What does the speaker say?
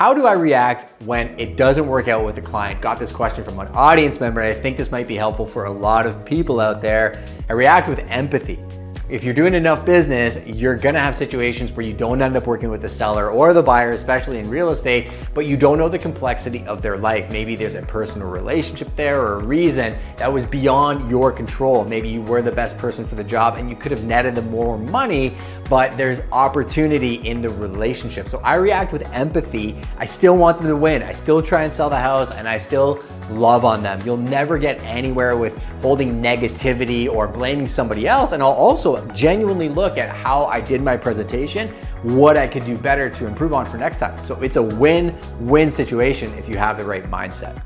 how do I react when it doesn't work out with the client? Got this question from an audience member. I think this might be helpful for a lot of people out there. I react with empathy. If you're doing enough business, you're gonna have situations where you don't end up working with the seller or the buyer, especially in real estate, but you don't know the complexity of their life. Maybe there's a personal relationship there or a reason that was beyond your control. Maybe you were the best person for the job and you could have netted them more money, but there's opportunity in the relationship. So I react with empathy. I still want them to win. I still try and sell the house and I still love on them. You'll never get anywhere with holding negativity or blaming somebody else. And I'll also genuinely look at how I did my presentation, what I could do better to improve on for next time. So it's a win win situation if you have the right mindset.